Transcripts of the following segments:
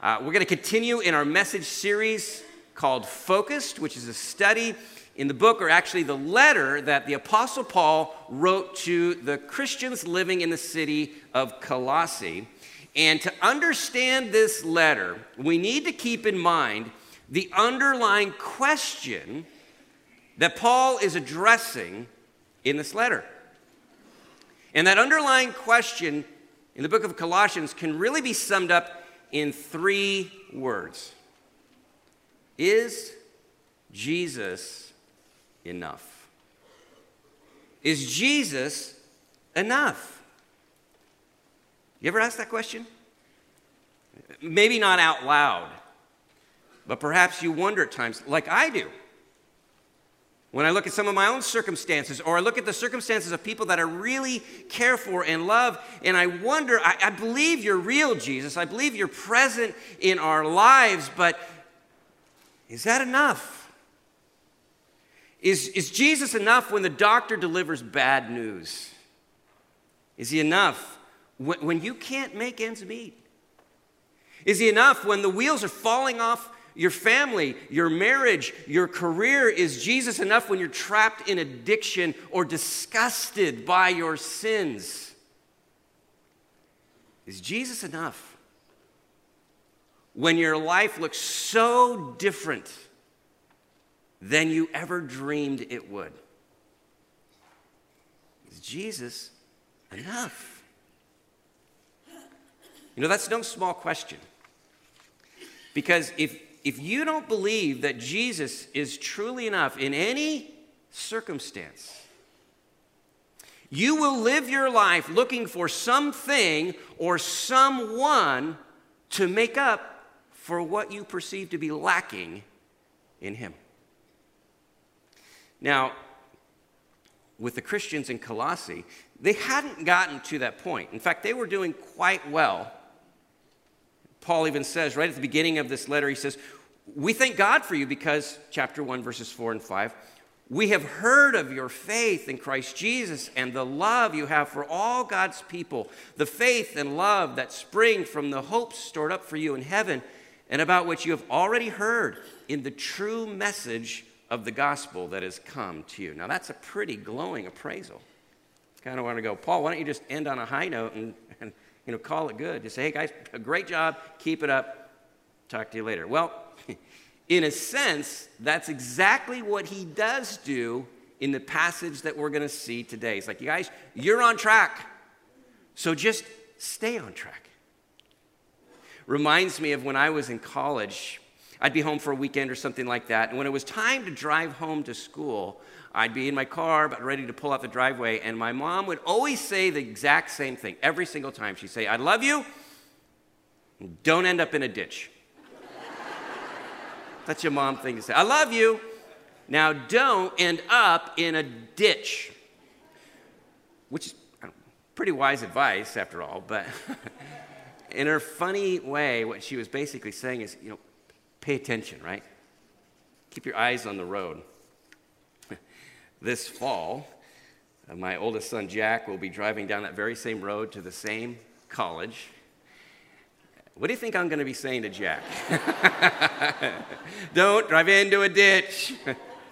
Uh, we're going to continue in our message series called Focused, which is a study in the book, or actually the letter that the Apostle Paul wrote to the Christians living in the city of Colossae. And to understand this letter, we need to keep in mind the underlying question that Paul is addressing in this letter. And that underlying question in the book of Colossians can really be summed up in three words Is Jesus enough? Is Jesus enough? You ever ask that question? Maybe not out loud, but perhaps you wonder at times, like I do. When I look at some of my own circumstances, or I look at the circumstances of people that I really care for and love, and I wonder, I, I, believe you're real, Jesus. I believe you're present in our lives, but is that enough? Is, is Jesus enough when the doctor delivers bad news? Is he enough when, when you can't make ends meet? Is he enough when the wheels are falling off your family, your marriage, your career? Is Jesus enough when you're trapped in addiction or disgusted by your sins? Is Jesus enough when your life looks so different than you ever dreamed it would? Is Jesus enough? You know, that's no small question. Because if if you don't believe that Jesus is truly enough in any circumstance, you will live your life looking for something or someone to make up for what you perceive to be lacking in Him. Now, with the Christians in Colossae, they hadn't gotten to that point. In fact, they were doing quite well Paul even says right at the beginning of this letter, he says, We thank God for you because, chapter 1, verses 4 and 5, we have heard of your faith in Christ Jesus and the love you have for all God's people, the faith and love that spring from the hopes stored up for you in heaven, and about which you have already heard in the true message of the gospel that has come to you. Now, that's a pretty glowing appraisal. Kind of want to go, Paul, why don't you just end on a high note and, and you know, call it good. Just say, hey guys, a great job, keep it up, talk to you later. Well, in a sense, that's exactly what he does do in the passage that we're going to see today. It's like, you guys, you're on track. So just stay on track. Reminds me of when I was in college. I'd be home for a weekend or something like that. And when it was time to drive home to school, I'd be in my car, about ready to pull out the driveway, and my mom would always say the exact same thing every single time. She'd say, I love you, don't end up in a ditch. That's your mom thing to say. I love you, now don't end up in a ditch. Which is pretty wise advice, after all, but in her funny way, what she was basically saying is, you know, pay attention, right? Keep your eyes on the road this fall, uh, my oldest son Jack will be driving down that very same road to the same college. What do you think I'm going to be saying to Jack? Don't drive into a ditch.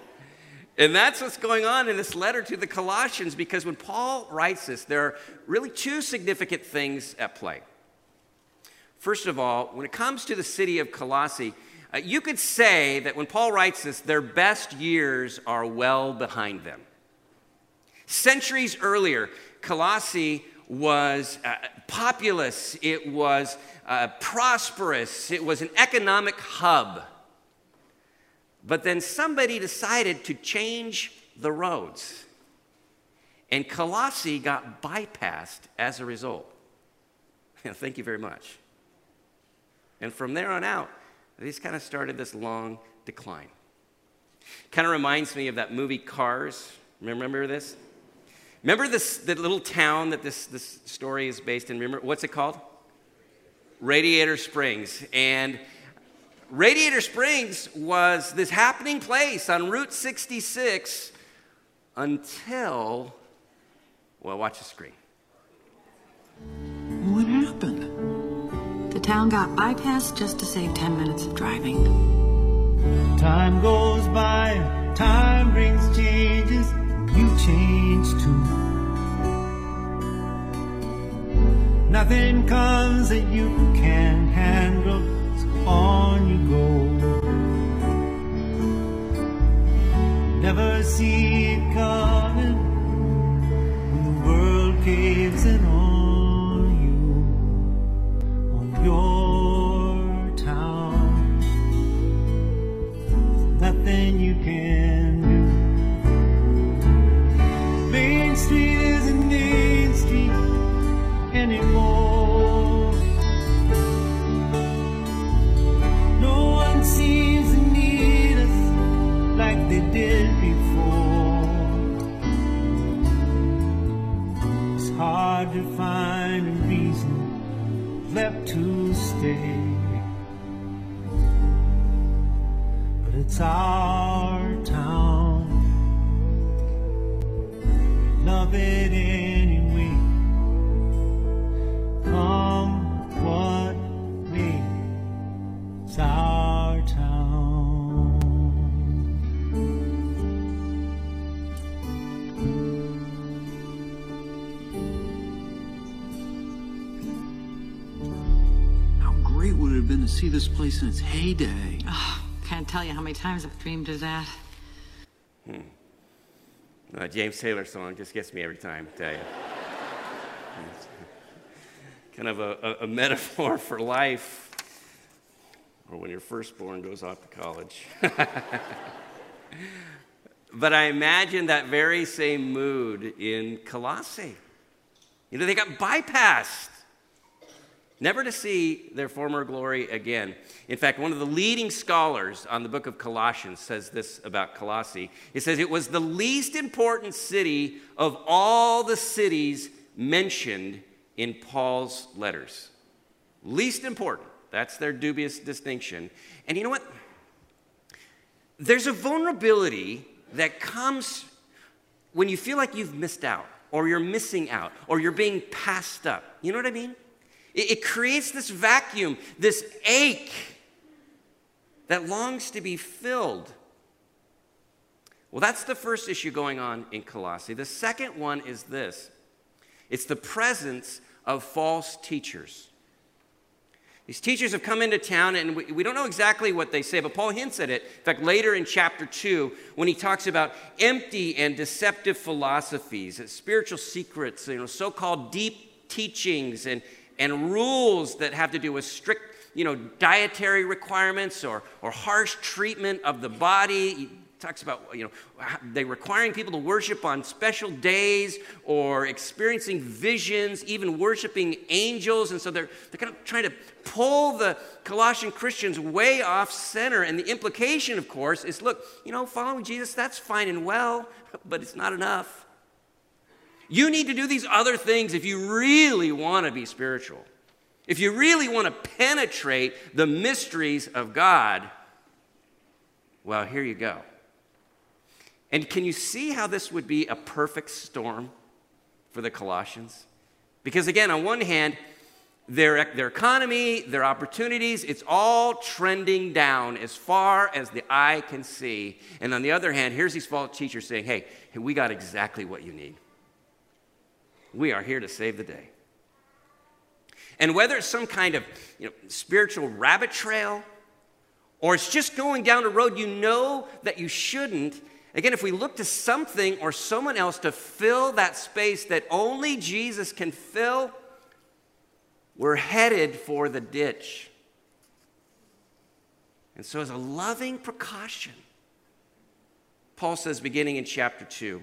and that's what's going on in this letter to the Colossians because when Paul writes this, there are really two significant things at play. First of all, when it comes to the city of Colossae, uh, you could say that when Paul writes this, their best years are well behind them. Centuries earlier, Colossae was uh, populous, it was uh, prosperous, it was an economic hub. But then somebody decided to change the roads. And Colossae got bypassed as a result. Thank you very much. And from there on out, they just kind of started this long decline. Kind of reminds me of that movie Cars. Remember this? Remember this the little town that this, this story is based in? Remember what's it called? Radiator Springs. And Radiator Springs was this happening place on Route 66 until, well, watch the screen. Town got bypassed just to save 10 minutes of driving. Time goes by, time brings changes, you change too. Nothing comes that you can't handle, so on you go. Never see it coming when the world caves in on on see this place in its heyday? Can't tell you how many times I've dreamed of that. Uh, James Taylor song just gets me every time, I tell you. kind of a, a, a metaphor for life, or when your firstborn goes off to college. but I imagine that very same mood in Colossae. You know, they got bypassed, never to see their former glory again. In fact, one of the leading scholars on the book of Colossians says this about Colossae. He says it was the least important city of all the cities mentioned in Paul's letters. Least important. That's their dubious distinction. And you know what? There's a vulnerability that comes when you feel like you've missed out, or you're missing out, or you're being passed up. You know what I mean? It, it creates this vacuum, this ache that longs to be filled. Well, that's the first issue going on in Colossae. The second one is this it's the presence of false teachers. These teachers have come into town, and we, we, don't know exactly what they say, but Paul hints at it. In fact, later in chapter 2, when he talks about empty and deceptive philosophies, spiritual secrets, you know, so called deep teachings, and, and rules that have to do with strict you know, dietary requirements or, or harsh treatment of the body. He talks about, you know, they requiring people to worship on special days or experiencing visions, even worshiping angels. And so they're, they're kind of trying to pull the Colossian Christians way off center. And the implication, of course, is look, you know, following Jesus, that's fine and well, but it's not enough. You need to do these other things if you really want to be spiritual. If you really want to penetrate the mysteries of God, well, here you go. And can you see how this would be a perfect storm for the Colossians? Because, again, on one hand, their, their economy, their opportunities, it's all trending down as far as the eye can see. And on the other hand, here's these false teachers saying, hey, hey we got exactly what you need. We are here to save the day. And whether it's some kind of you know, spiritual rabbit trail or it's just going down a road you know that you shouldn't, again, if we look to something or someone else to fill that space that only Jesus can fill, we're headed for the ditch. And so, as a loving precaution, Paul says, beginning in chapter 2,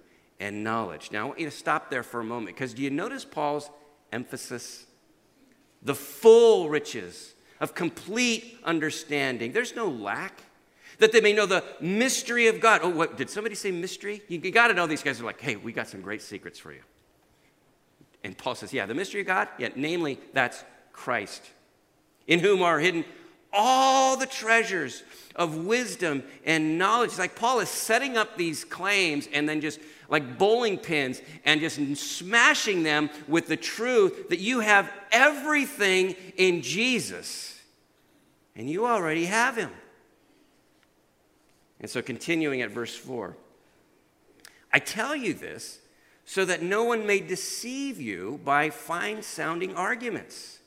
and knowledge. Now, I want you to stop there for a moment because do you notice Paul's emphasis? The full riches of complete understanding. There's no lack. That they may know the mystery of God. Oh, what? Did somebody say mystery? You, you got to know these guys are like, hey, we got some great secrets for you. And Paul says, yeah, the mystery of God, yeah, namely, that's Christ, in whom are hidden all the treasures of wisdom and knowledge. It's like Paul is setting up these claims and then just like bowling pins and just smashing them with the truth that you have everything in Jesus and you already have him. And so, continuing at verse 4, I tell you this so that no one may deceive you by fine sounding arguments.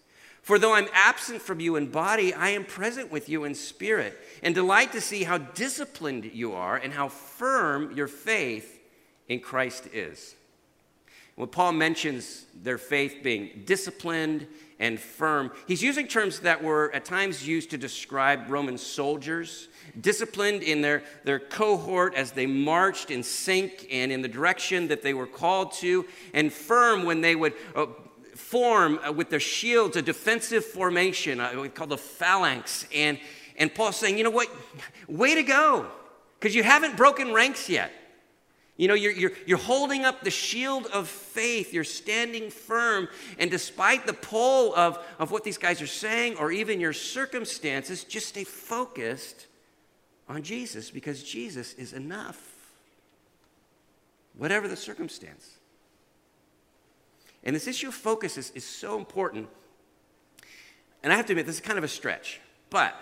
For though I'm absent from you in body, I am present with you in spirit, and delight to see how disciplined you are and how firm your faith in Christ is. When Paul mentions their faith being disciplined and firm, he's using terms that were at times used to describe Roman soldiers, disciplined in their, their cohort as they marched in sync and in the direction that they were called to, and firm when they would uh, form uh, with their shields a defensive formation uh, called the phalanx. And, and Paul's saying, you know what? Way to go, because you haven't broken ranks yet. You know, you're, you're, you're holding up the shield of faith. You're standing firm. And despite the pull of, of what these guys are saying or even your circumstances, just stay focused on Jesus because Jesus is enough, whatever the circumstance. And this issue of focus is, is so important. And I have to admit, this is kind of a stretch. But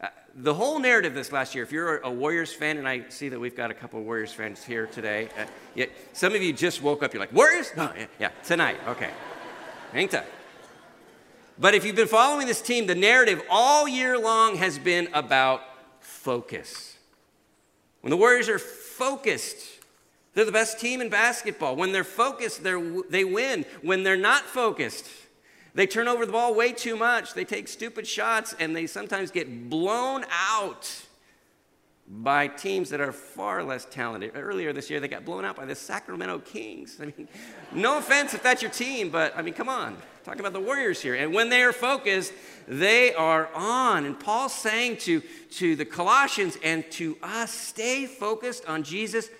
uh, the whole narrative this last year, if you're a Warriors fan, and I see that we've got a couple of Warriors fans here today, uh, some of you just woke up, you're like, Warriors? No, yeah, yeah tonight, okay. Hang tight. But if you've been following this team, the narrative all year long has been about focus. When the Warriors are focused, they're the best team in basketball. When they're focused, they're, they win. When they're not focused, they turn over the ball way too much. They take stupid shots and they sometimes get blown out by teams that are far less talented. Earlier this year, they got blown out by the Sacramento Kings. I mean, no offense if that's your team, but I mean, come on. Talking about the Warriors here. And when they are focused, they are on. And Paul's saying to, to the Colossians and to us, stay focused on Jesus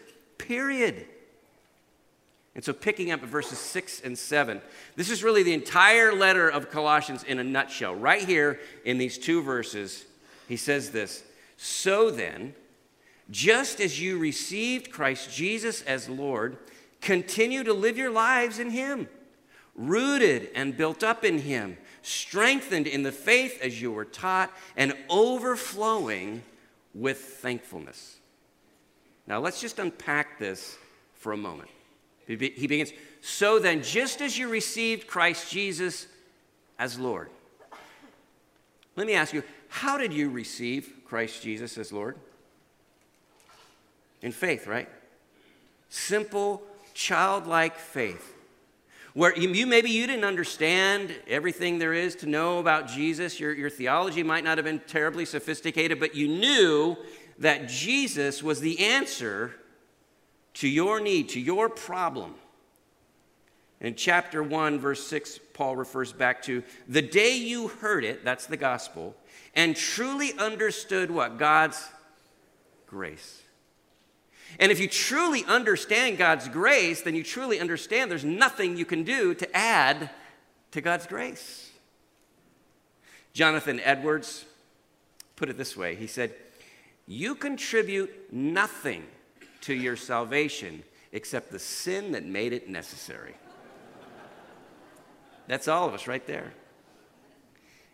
period. And so, picking up at verses 6 and 7, this is really the entire letter of Colossians in a nutshell. Right here in these two verses, he says this So then, just as you received Christ Jesus as Lord, continue to live your lives in Him, rooted and built up in Him, strengthened in the faith as you were taught, and overflowing with thankfulness. Now, let's just unpack this for a moment. He begins So then, just as you received Christ Jesus as Lord, let me ask you, how did you receive Christ Jesus as Lord? In faith, right? Simple, childlike faith. Where you, maybe you didn't understand everything there is to know about Jesus. Your, your theology might not have been terribly sophisticated, but you knew that Jesus was the answer to your need, to your problem. In chapter 1, verse 6, Paul refers back to the day you heard it, that's the gospel, and truly understood what? God's grace. And if you truly understand God's grace, then you truly understand there's nothing you can do to add to God's grace. Jonathan Edwards put it this way He said, you contribute nothing to your salvation except the sin that made it necessary. That's all of us right there.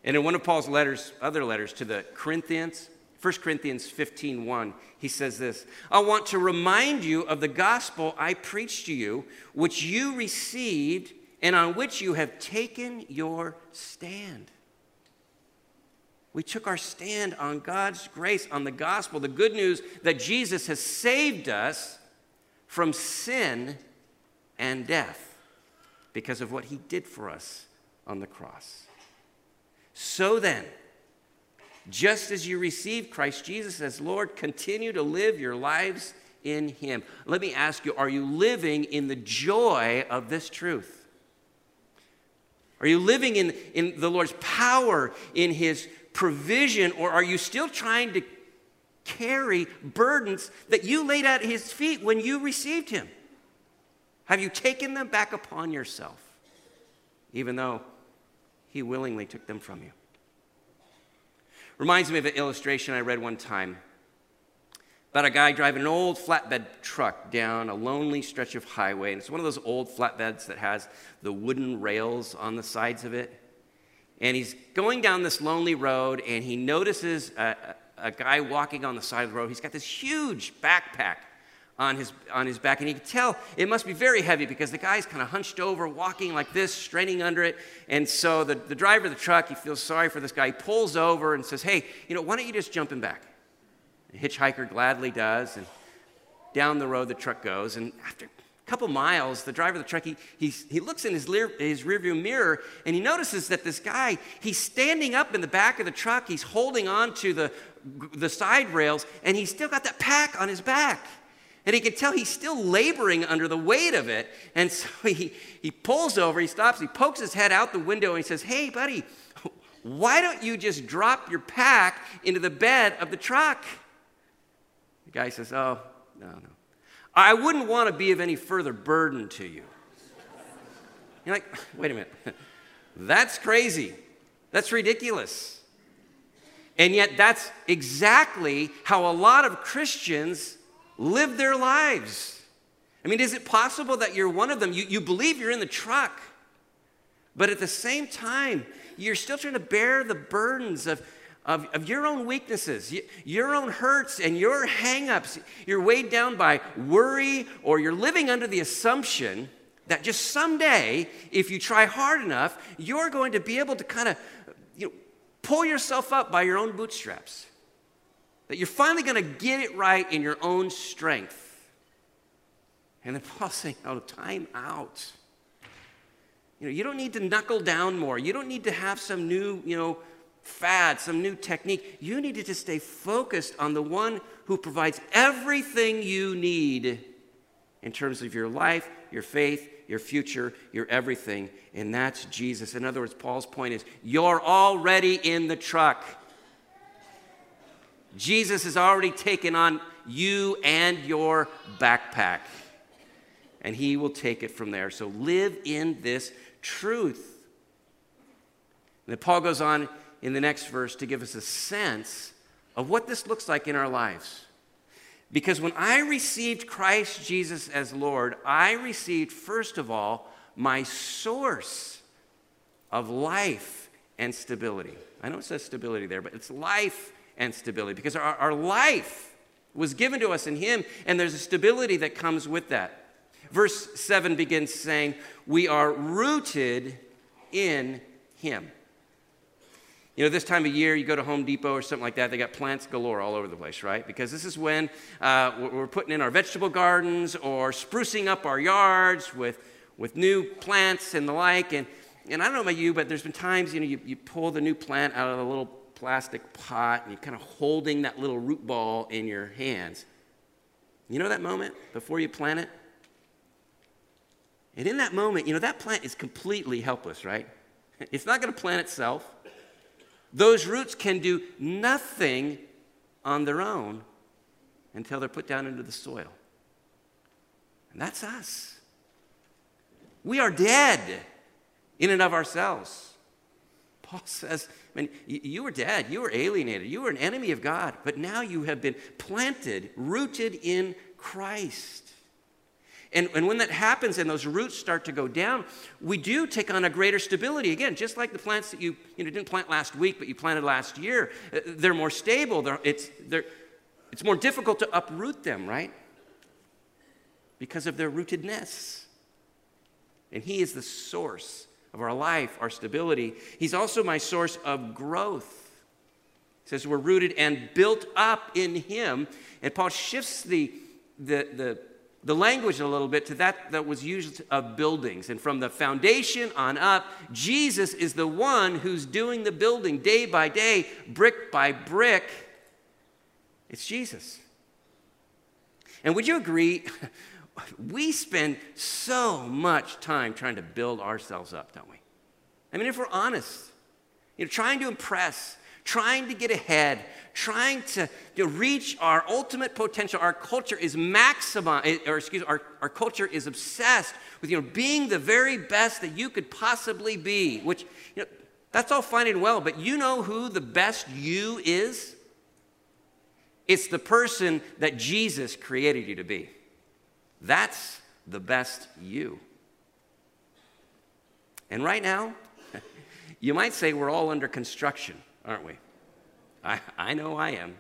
And in one of Paul's letters, other letters to the Corinthians, 1 Corinthians 15:1, he says this, I want to remind you of the gospel I preached to you, which you received and on which you have taken your stand. We took our stand on God's grace, on the gospel, the good news that Jesus has saved us from sin and death because of what he did for us on the cross. So then, just as you received Christ Jesus as Lord, continue to live your lives in him. Let me ask you are you living in the joy of this truth? Are you living in, in the Lord's power, in His provision, or are you still trying to carry burdens that you laid at His feet when you received Him? Have you taken them back upon yourself, even though He willingly took them from you? Reminds me of an illustration I read one time about a guy driving an old flatbed truck down a lonely stretch of highway. And it's one of those old flatbeds that has the wooden rails on the sides of it. And he's going down this lonely road and he notices a, a, guy walking on the side of the road. He's got this huge backpack on his, on his back. And you can tell it must be very heavy because the guy's kind of hunched over, walking like this, straining under it. And so the, the driver of the truck, he feels sorry for this guy. He pulls over and says, Hey, you know, why don't you just jump in back? The hitchhiker gladly does. And down the road the truck goes. And after couple miles, the driver of the truck, he, he, he looks in his, lear, his rearview mirror and he notices that this guy, he's standing up in the back of the truck. He's holding on to the, the side rails and he's still got that pack on his back. And he can tell he's still laboring under the weight of it. And so he, he pulls over, he stops, he pokes his head out the window, and he says, Hey, buddy, why don't you just drop your pack into the bed of the truck? The guy says, Oh, no, no. I wouldn't want to be of any further burden to you. You're like, Wait a minute. That's crazy. That's ridiculous. And yet, that's exactly how a lot of Christians live their lives. I mean, is it possible that you're one of them? You, you believe you're in the truck, but at the same time, you're still trying to bear the burdens of, of, of your own weaknesses, your own hurts, and your hangups. You're weighed down by worry, or you're living under the assumption that just someday, if you try hard enough, you're going to be able to kind of you know, pull yourself up by your own bootstraps. That you're finally going to get it right in your own strength. And then Paul's saying, oh, time out. You know, you don't need to knuckle down more. You don't need to have some new, you know, fad, some new technique. You need to just stay focused on the one who provides everything you need in terms of your life, your faith, your future, your everything, and that's Jesus. In other words, Paul's point is you're already in the truck. Jesus has already taken on you and your backpack, and he will take it from there. So live in this truth. And then Paul goes on in the next verse to give us a sense of what this looks like in our lives. Because when I received Christ Jesus as Lord, I received, first of all, my source of life and stability. I know it says stability there, but it's life and stability because our, our life was given to us in Him, and there's a stability that comes with that. Verse 7 begins saying, We are rooted in Him. You know, this time of year, you go to Home Depot or something like that, they got plants galore all over the place, right? Because this is when uh, we're putting in our vegetable gardens or sprucing up our yards with, with new plants and the like. And, and I don't know about you, but there's been times, you know, you, you pull the new plant out of the little plastic pot and you're kind of holding that little root ball in your hands. You know that moment before you plant it? And in that moment, you know, that plant is completely helpless, right? It's not going to plant itself. Those roots can do nothing on their own until they're put down into the soil. And that's us. We are dead in and of ourselves. Paul says, I mean, you were dead. You were alienated. You were an enemy of God. But now you have been planted, rooted in Christ. And, and when that happens and those roots start to go down, we do take on a greater stability. Again, just like the plants that you, you know, didn't plant last week, but you planted last year, uh, they're more stable. They're, it's, they're, it's more difficult to uproot them, right? Because of their rootedness. And He is the source of our life, our stability. He's also my source of growth. He says we're rooted and built up in Him. And Paul shifts the, the, the, the language a little bit to that that was used of buildings. And from the foundation on up, Jesus is the one who's doing the building day by day, brick by brick. It's Jesus. And would you agree? we spend so much time trying to build ourselves up, don't we? I mean, if we're honest, you know, trying to impress, trying to get ahead, trying to know, reach our ultimate potential. Our culture is maximized, eh, or excuse me, our, our culture is obsessed with you know, being the very best that you could possibly be, which, you know, that's all fine and well, but you know who the best you is? It's the person that Jesus created you to be. That's the best you. And right now, you might say we're all under construction, aren't we? I, I know I am.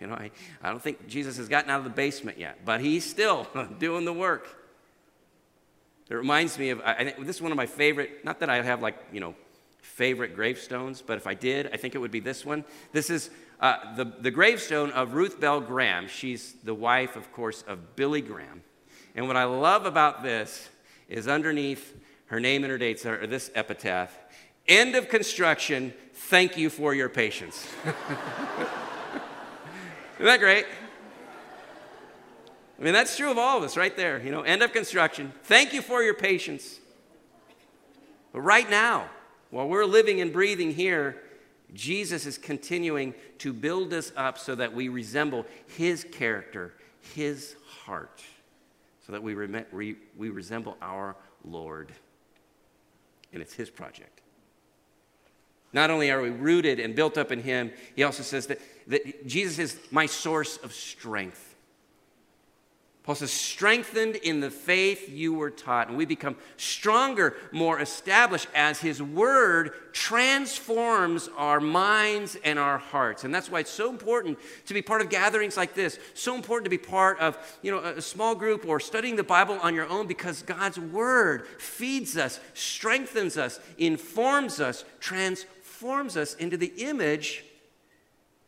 You know, I, I don't think Jesus has gotten out of the basement yet, but he's still doing the work. It reminds me of, I think this is one of my favorite, not that I have like, you know, favorite gravestones, but if I did, I think it would be this one. This is uh, the, the gravestone of Ruth Bell Graham. She's the wife, of course, of Billy Graham. And what I love about this is underneath her name and her dates are this epitaph End of construction. Thank you for your patience. Isn't that great? I mean, that's true of all of us right there. You know, end of construction. Thank you for your patience. But right now, while we're living and breathing here, Jesus is continuing to build us up so that we resemble his character, his heart, so that we, re- we resemble our Lord. And it's his project. Not only are we rooted and built up in Him, He also says that, that Jesus is my source of strength. Paul says, strengthened in the faith you were taught. And we become stronger, more established as His Word transforms our minds and our hearts. And that's why it's so important to be part of gatherings like this. So important to be part of you know, a small group or studying the Bible on your own because God's Word feeds us, strengthens us, informs us, transforms transforms us into the image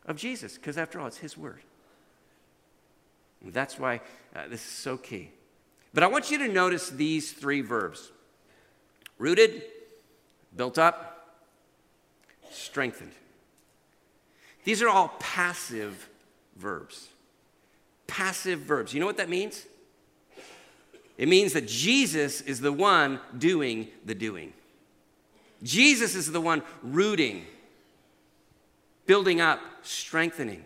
of Jesus, because after all, it's His Word. And that's why uh, this is so key. But I want you to notice these three verbs rooted, built up, strengthened. These are all passive verbs. Passive verbs. You know what that means? It means that Jesus is the one doing the doing. Jesus is the one rooting, building up, strengthening.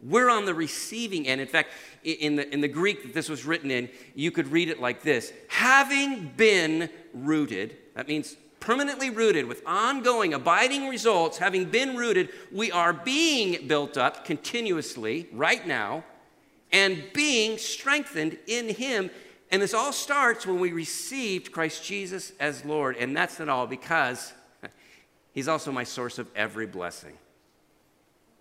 We're on the receiving end. In fact, in the, in the Greek that this was written in, you could read it like this Having been rooted, that means permanently rooted with ongoing, abiding results, having been rooted, we are being built up continuously right now and being strengthened in Him and this all starts when we received Christ Jesus as Lord. And that's not all because He's also my source of every blessing.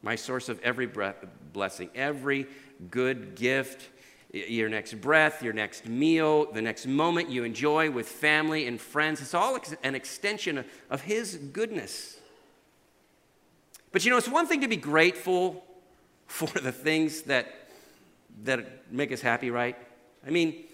My source of every breath, blessing, every good gift, your next breath, your next meal, the next moment you enjoy with family and friends. It's all an extension of His goodness. But you know, it's one thing to be grateful for the things that, that make us happy, right? I mean,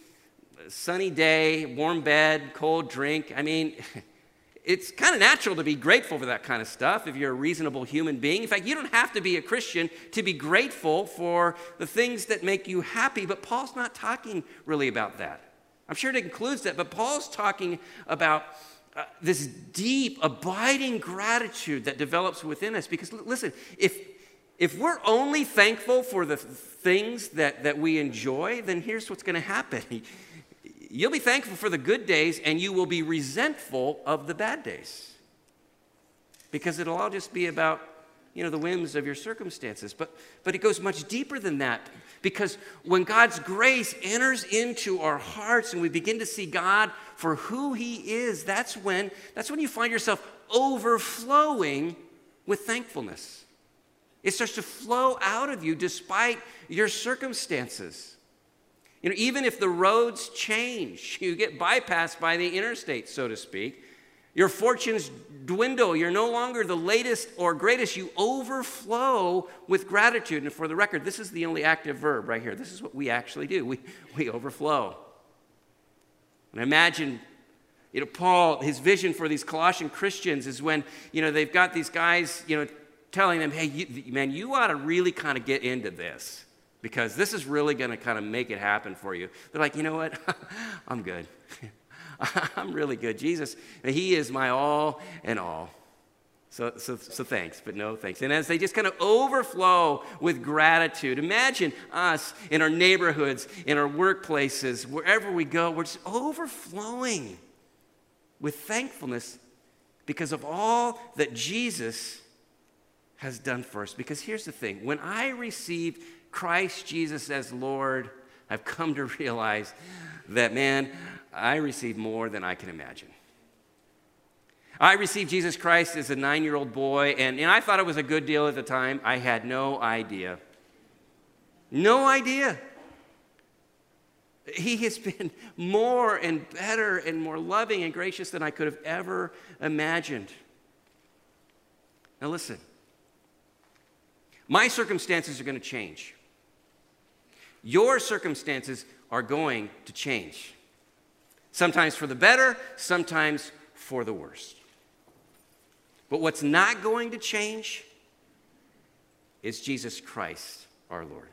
sunny day, warm bed, cold drink. I mean, it's kind of natural to be grateful for that kind of stuff if you're a reasonable human being. In fact, you don't have to be a Christian to be grateful for the things that make you happy, but Paul's not talking really about that. I'm sure it includes that, but Paul's talking about uh, this deep, abiding gratitude that develops within us. Because listen, if, if we're only thankful for the things that, that we enjoy, then here's what's going to happen. You'll be thankful for the good days and you will be resentful of the bad days. Because it'll all just be about, you know, the whims of your circumstances. But, but it goes much deeper than that. Because when God's grace enters into our hearts and we begin to see God for who He is, that's when, that's when you find yourself overflowing with thankfulness. It starts to flow out of you despite your circumstances. You know, even if the roads change, you get bypassed by the interstate, so to speak. Your fortunes dwindle. You're no longer the latest or greatest. You overflow with gratitude. And for the record, this is the only active verb right here. This is what we actually do. We, we overflow. And imagine, you know, Paul, his vision for these Colossian Christians is when, you know, they've got these guys, you know, telling them, hey, you, man, you ought to really kind of get into this because this is really going to kind of make it happen for you. They're like, you know what? I'm good. I'm really good. Jesus, He is my all and all. So, so, so thanks, but no thanks. And as they just kind of overflow with gratitude, imagine us in our neighborhoods, in our workplaces, wherever we go, we're just overflowing with thankfulness because of all that Jesus has done for us. Because here's the thing when I received Christ Jesus as Lord, I've come to realize that, man, I receive more than I can imagine. I received Jesus Christ as a nine year old boy, and, and I thought it was a good deal at the time. I had no idea. No idea. He has been more and better and more loving and gracious than I could have ever imagined. Now, listen. My circumstances are going to change. Your circumstances are going to change. Sometimes for the better, sometimes for the worse. But what's not going to change is Jesus Christ, our Lord,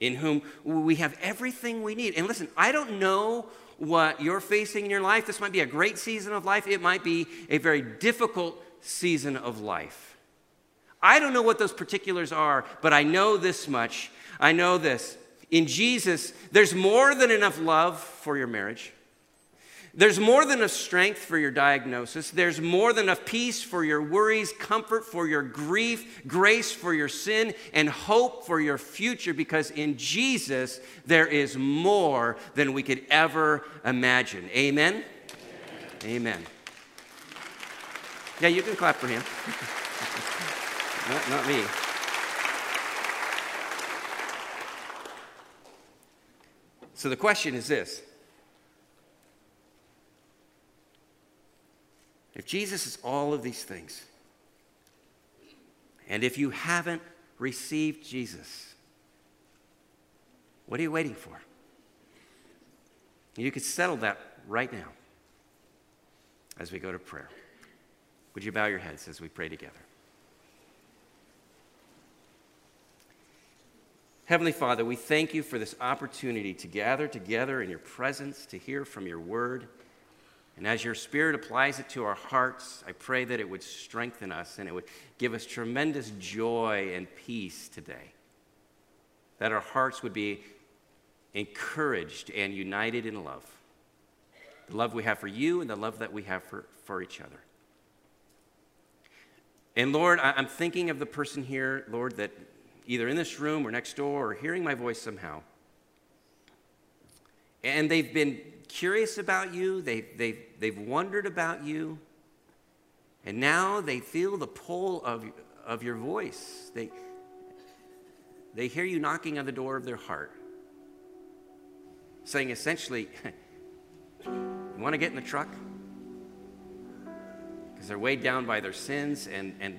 in whom we have everything we need. And listen, I don't know what you're facing in your life. This might be a great season of life, it might be a very difficult season of life. I don't know what those particulars are, but I know this much. I know this. In Jesus, there's more than enough love for your marriage. There's more than enough strength for your diagnosis. There's more than enough peace for your worries, comfort for your grief, grace for your sin, and hope for your future because in Jesus there is more than we could ever imagine. Amen? Amen. Amen. Yeah, you can clap for him. not, not me. So the question is this If Jesus is all of these things, and if you haven't received Jesus, what are you waiting for? You could settle that right now as we go to prayer. Would you bow your heads as we pray together? Heavenly Father, we thank you for this opportunity to gather together in your presence, to hear from your word. And as your Spirit applies it to our hearts, I pray that it would strengthen us and it would give us tremendous joy and peace today. That our hearts would be encouraged and united in love. The love we have for you and the love that we have for, for each other. And Lord, I'm thinking of the person here, Lord, that either in this room or next door or hearing my voice somehow. And they've been curious about you, they've, they've, they've wondered about you, and now they feel the pull of, of your voice. They, they hear you knocking on the door of their heart, saying essentially, You want to get in the truck? Because they're weighed down by their sins, and, and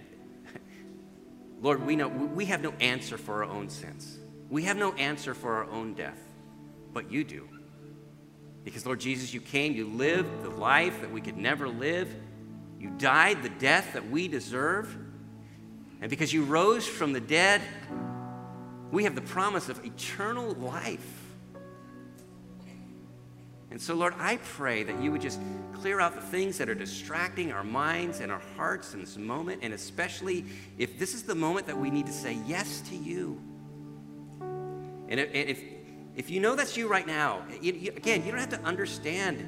Lord, we know we have no answer for our own sins. We have no answer for our own death, but you do. Because, Lord Jesus, you came, you lived the life that we could never live, you died the death that we deserve. And because you rose from the dead, we have the promise of eternal life. And so, Lord, I pray that you would just clear out the things that are distracting our minds and our hearts in this moment, and especially if this is the moment that we need to say yes to you. And if, if you know that's you right now, you, you, again, you don't have to understand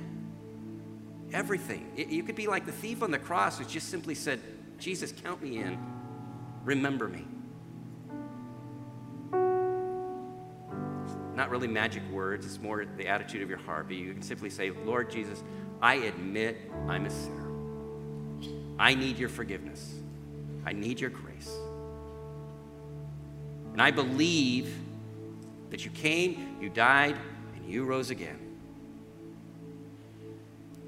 everything. It, you could be like the thief on the cross who just simply said, Jesus, count me in. Remember me. Not really magic words, it's more the attitude of your heart. But you can simply say, Lord Jesus, I admit I'm a sinner. I need your forgiveness. I need your grace. And I believe that you came, you died, and you rose again.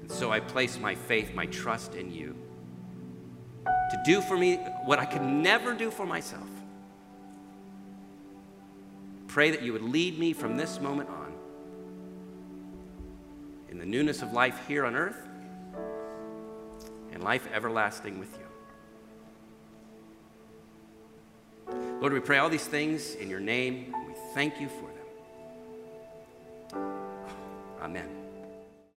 And so I place my faith, my trust in you to do for me what I could never do for myself. Pray that you would lead me from this moment on in the newness of life here on earth and life everlasting with you. Lord, we pray all these things in your name We thank you for them. Amen.